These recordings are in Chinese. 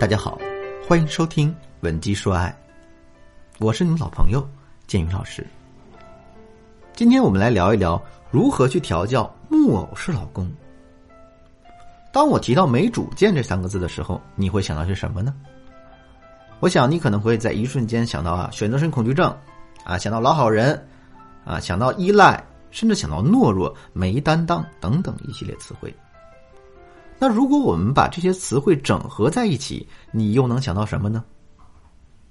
大家好，欢迎收听《文姬说爱》，我是你们老朋友建宇老师。今天我们来聊一聊如何去调教木偶式老公。当我提到没主见这三个字的时候，你会想到些什么呢？我想你可能会在一瞬间想到啊选择性恐惧症，啊想到老好人，啊想到依赖，甚至想到懦弱、没担当等等一系列词汇。那如果我们把这些词汇整合在一起，你又能想到什么呢？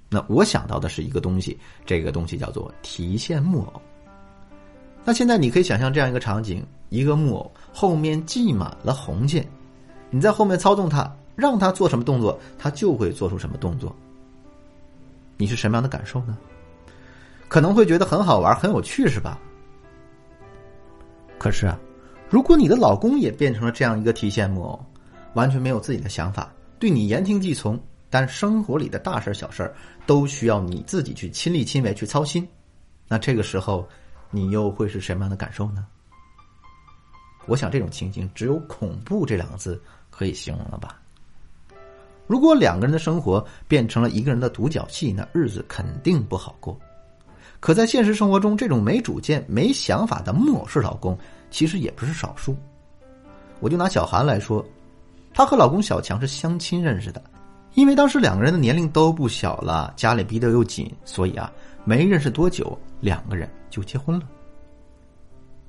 那我想到的是一个东西，这个东西叫做提线木偶。那现在你可以想象这样一个场景：一个木偶后面系满了红线，你在后面操纵它，让它做什么动作，它就会做出什么动作。你是什么样的感受呢？可能会觉得很好玩、很有趣，是吧？可是啊。如果你的老公也变成了这样一个提线木偶，完全没有自己的想法，对你言听计从，但生活里的大事小事都需要你自己去亲力亲为去操心，那这个时候你又会是什么样的感受呢？我想这种情形只有恐怖这两个字可以形容了吧。如果两个人的生活变成了一个人的独角戏，那日子肯定不好过。可在现实生活中，这种没主见、没想法的木偶式老公。其实也不是少数，我就拿小韩来说，她和老公小强是相亲认识的，因为当时两个人的年龄都不小了，家里逼得又紧，所以啊，没认识多久，两个人就结婚了。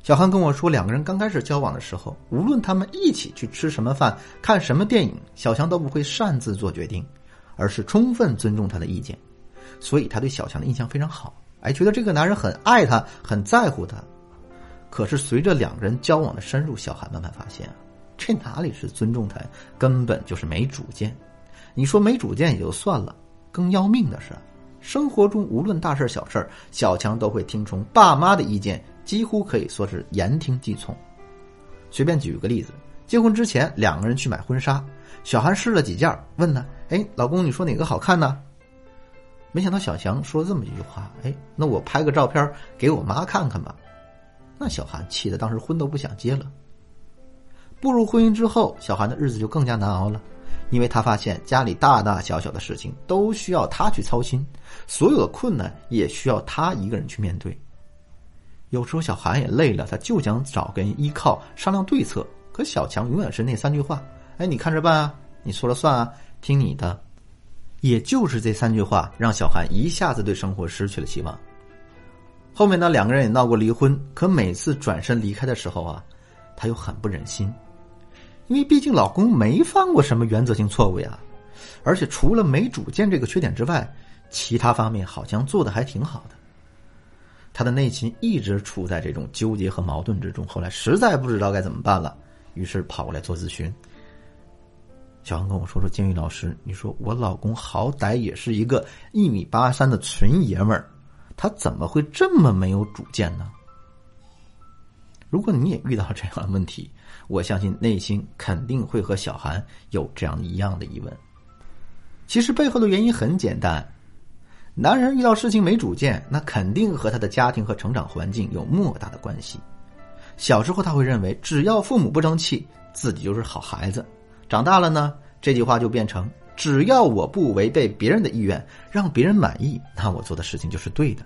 小韩跟我说，两个人刚开始交往的时候，无论他们一起去吃什么饭、看什么电影，小强都不会擅自做决定，而是充分尊重他的意见，所以他对小强的印象非常好，哎，觉得这个男人很爱她，很在乎她。可是随着两个人交往的深入，小韩慢慢发现啊，这哪里是尊重他，根本就是没主见。你说没主见也就算了，更要命的是，生活中无论大事小事，小强都会听从爸妈的意见，几乎可以说是言听计从。随便举个例子，结婚之前两个人去买婚纱，小韩试了几件，问他：“哎，老公，你说哪个好看呢？”没想到小强说了这么一句话：“哎，那我拍个照片给我妈看看吧。”那小韩气得当时婚都不想结了。步入婚姻之后，小韩的日子就更加难熬了，因为他发现家里大大小小的事情都需要他去操心，所有的困难也需要他一个人去面对。有时候小韩也累了，他就想找个人依靠商量对策，可小强永远是那三句话：“哎，你看着办啊，你说了算啊，听你的。”也就是这三句话，让小韩一下子对生活失去了希望。后面呢，两个人也闹过离婚，可每次转身离开的时候啊，他又很不忍心，因为毕竟老公没犯过什么原则性错误呀，而且除了没主见这个缺点之外，其他方面好像做的还挺好的。他的内心一直处在这种纠结和矛盾之中，后来实在不知道该怎么办了，于是跑过来做咨询。小韩跟我说说：“金宇老师，你说我老公好歹也是一个一米八三的纯爷们儿。”他怎么会这么没有主见呢？如果你也遇到这样的问题，我相信内心肯定会和小韩有这样一样的疑问。其实背后的原因很简单，男人遇到事情没主见，那肯定和他的家庭和成长环境有莫大的关系。小时候他会认为，只要父母不争气，自己就是好孩子；长大了呢，这句话就变成。只要我不违背别人的意愿，让别人满意，那我做的事情就是对的。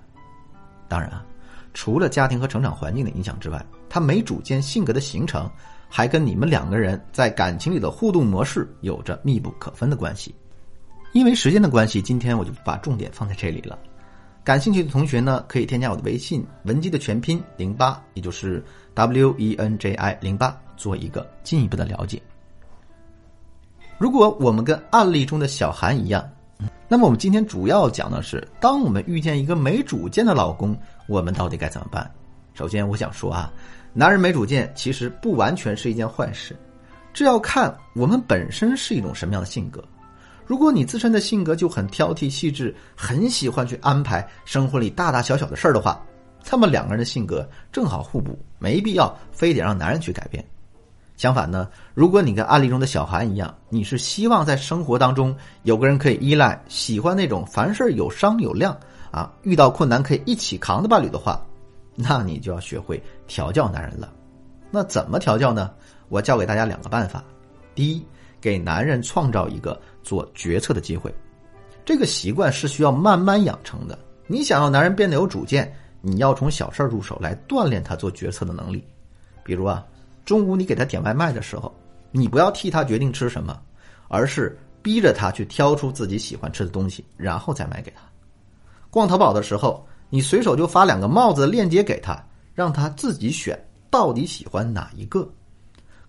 当然啊，除了家庭和成长环境的影响之外，他没主见性格的形成，还跟你们两个人在感情里的互动模式有着密不可分的关系。因为时间的关系，今天我就不把重点放在这里了。感兴趣的同学呢，可以添加我的微信文姬的全拼零八，也就是 W E N J I 零八，做一个进一步的了解。如果我们跟案例中的小韩一样，那么我们今天主要讲的是，当我们遇见一个没主见的老公，我们到底该怎么办？首先，我想说啊，男人没主见其实不完全是一件坏事，这要看我们本身是一种什么样的性格。如果你自身的性格就很挑剔细致，很喜欢去安排生活里大大小小的事儿的话，那么两个人的性格正好互补，没必要非得让男人去改变。相反呢，如果你跟案例中的小韩一样，你是希望在生活当中有个人可以依赖，喜欢那种凡事有商有量啊，遇到困难可以一起扛的伴侣的话，那你就要学会调教男人了。那怎么调教呢？我教给大家两个办法。第一，给男人创造一个做决策的机会。这个习惯是需要慢慢养成的。你想要男人变得有主见，你要从小事入手来锻炼他做决策的能力。比如啊，中午你给他点外卖的时候，你不要替他决定吃什么，而是逼着他去挑出自己喜欢吃的东西，然后再买给他。逛淘宝的时候，你随手就发两个帽子的链接给他，让他自己选到底喜欢哪一个。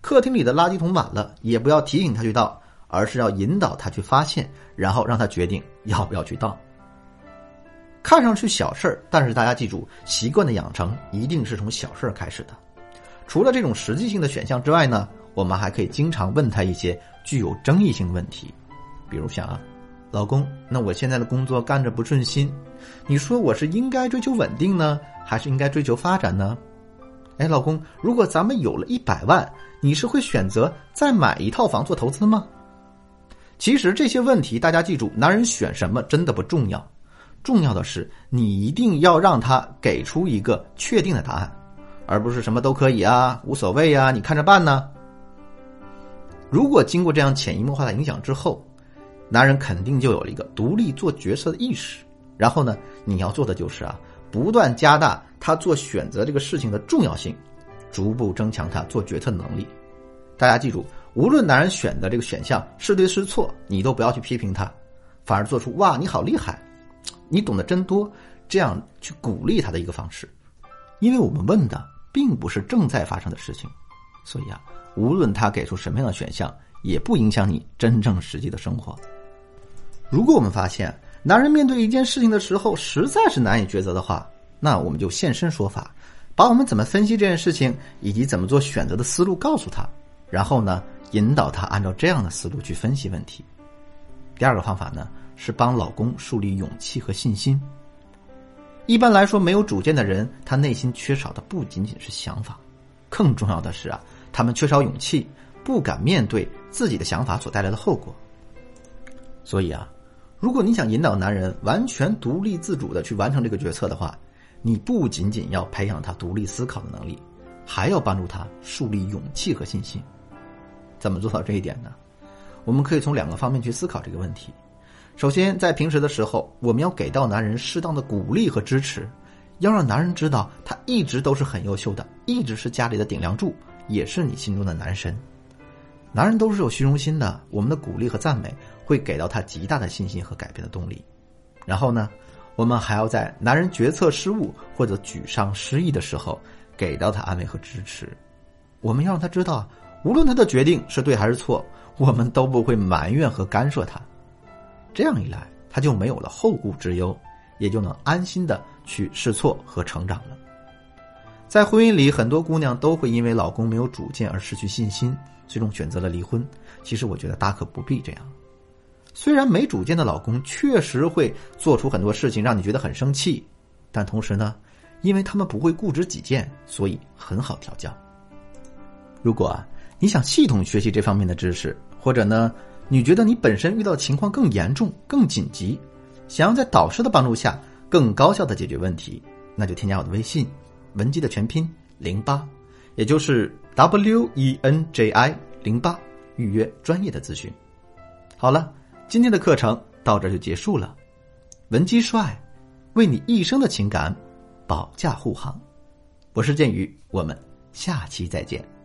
客厅里的垃圾桶满了，也不要提醒他去倒。而是要引导他去发现，然后让他决定要不要去倒。看上去小事儿，但是大家记住，习惯的养成一定是从小事儿开始的。除了这种实际性的选项之外呢，我们还可以经常问他一些具有争议性问题，比如像啊，老公，那我现在的工作干着不顺心，你说我是应该追求稳定呢，还是应该追求发展呢？哎，老公，如果咱们有了一百万，你是会选择再买一套房做投资吗？其实这些问题，大家记住，男人选什么真的不重要，重要的是你一定要让他给出一个确定的答案，而不是什么都可以啊，无所谓啊，你看着办呢。如果经过这样潜移默化的影响之后，男人肯定就有了一个独立做决策的意识。然后呢，你要做的就是啊，不断加大他做选择这个事情的重要性，逐步增强他做决策的能力。大家记住。无论男人选的这个选项是对是错，你都不要去批评他，反而做出“哇，你好厉害，你懂得真多”这样去鼓励他的一个方式。因为我们问的并不是正在发生的事情，所以啊，无论他给出什么样的选项，也不影响你真正实际的生活。如果我们发现男人面对一件事情的时候实在是难以抉择的话，那我们就现身说法，把我们怎么分析这件事情以及怎么做选择的思路告诉他，然后呢？引导他按照这样的思路去分析问题。第二个方法呢，是帮老公树立勇气和信心。一般来说，没有主见的人，他内心缺少的不仅仅是想法，更重要的是啊，他们缺少勇气，不敢面对自己的想法所带来的后果。所以啊，如果你想引导男人完全独立自主的去完成这个决策的话，你不仅仅要培养他独立思考的能力，还要帮助他树立勇气和信心。怎么做到这一点呢？我们可以从两个方面去思考这个问题。首先，在平时的时候，我们要给到男人适当的鼓励和支持，要让男人知道他一直都是很优秀的，一直是家里的顶梁柱，也是你心中的男神。男人都是有虚荣心的，我们的鼓励和赞美会给到他极大的信心和改变的动力。然后呢，我们还要在男人决策失误或者沮丧失意的时候，给到他安慰和支持。我们要让他知道。无论他的决定是对还是错，我们都不会埋怨和干涉他。这样一来，他就没有了后顾之忧，也就能安心的去试错和成长了。在婚姻里，很多姑娘都会因为老公没有主见而失去信心，最终选择了离婚。其实，我觉得大可不必这样。虽然没主见的老公确实会做出很多事情让你觉得很生气，但同时呢，因为他们不会固执己见，所以很好调教。如果。你想系统学习这方面的知识，或者呢，你觉得你本身遇到情况更严重、更紧急，想要在导师的帮助下更高效的解决问题，那就添加我的微信，文姬的全拼零八，也就是 W E N J I 零八，预约专业的咨询。好了，今天的课程到这就结束了。文姬说爱，为你一生的情感保驾护航。我是剑宇，我们下期再见。